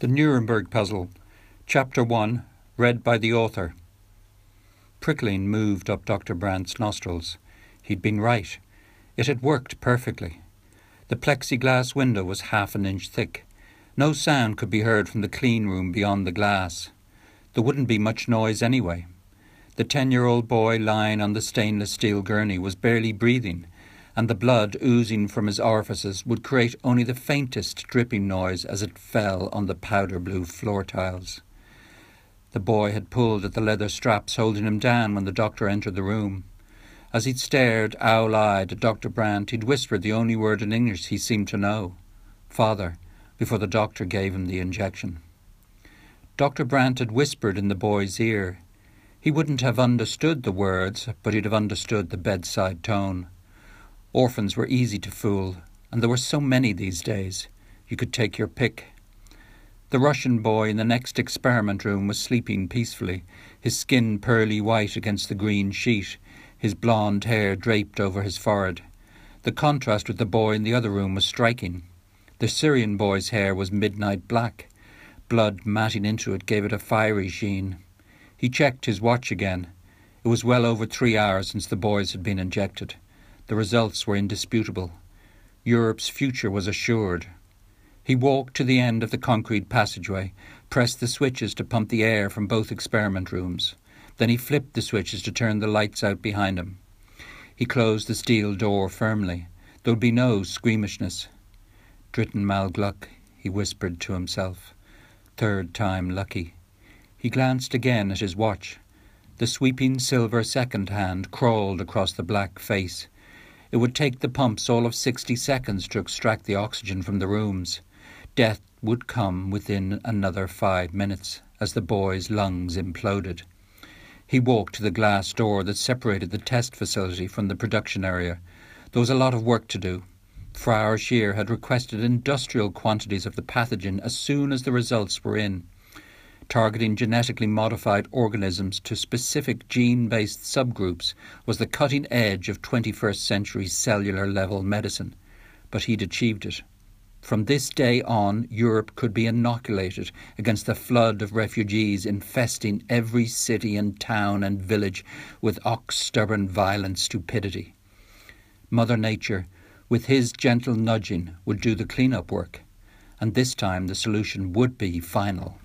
The Nuremberg Puzzle, Chapter 1, read by the author. Prickling moved up Dr. Brandt's nostrils. He'd been right. It had worked perfectly. The plexiglass window was half an inch thick. No sound could be heard from the clean room beyond the glass. There wouldn't be much noise anyway. The ten year old boy lying on the stainless steel gurney was barely breathing, and the blood oozing from his orifices would create only the faintest dripping noise as it fell on the powder blue floor tiles. The boy had pulled at the leather straps holding him down when the doctor entered the room. As he'd stared owl eyed at Dr. Brandt, he'd whispered the only word in English he seemed to know Father, before the doctor gave him the injection. Dr. Brandt had whispered in the boy's ear. He wouldn't have understood the words, but he'd have understood the bedside tone. Orphans were easy to fool, and there were so many these days. You could take your pick. The Russian boy in the next experiment room was sleeping peacefully, his skin pearly white against the green sheet, his blond hair draped over his forehead. The contrast with the boy in the other room was striking. The Syrian boy's hair was midnight black. Blood matting into it gave it a fiery sheen. He checked his watch again. It was well over three hours since the boys had been injected. The results were indisputable. Europe's future was assured. He walked to the end of the concrete passageway, pressed the switches to pump the air from both experiment rooms. Then he flipped the switches to turn the lights out behind him. He closed the steel door firmly. There would be no squeamishness. Dritten Malgluck, he whispered to himself. Third time lucky. He glanced again at his watch. The sweeping silver second hand crawled across the black face. It would take the pumps all of 60 seconds to extract the oxygen from the rooms. Death would come within another five minutes as the boy's lungs imploded. He walked to the glass door that separated the test facility from the production area. There was a lot of work to do. Frau Scheer had requested industrial quantities of the pathogen as soon as the results were in targeting genetically modified organisms to specific gene based subgroups was the cutting edge of 21st century cellular level medicine. But he'd achieved it. From this day on, Europe could be inoculated against the flood of refugees infesting every city and town and village with ox stubborn violent stupidity. Mother Nature, with his gentle nudging, would do the clean-up work, and this time the solution would be final.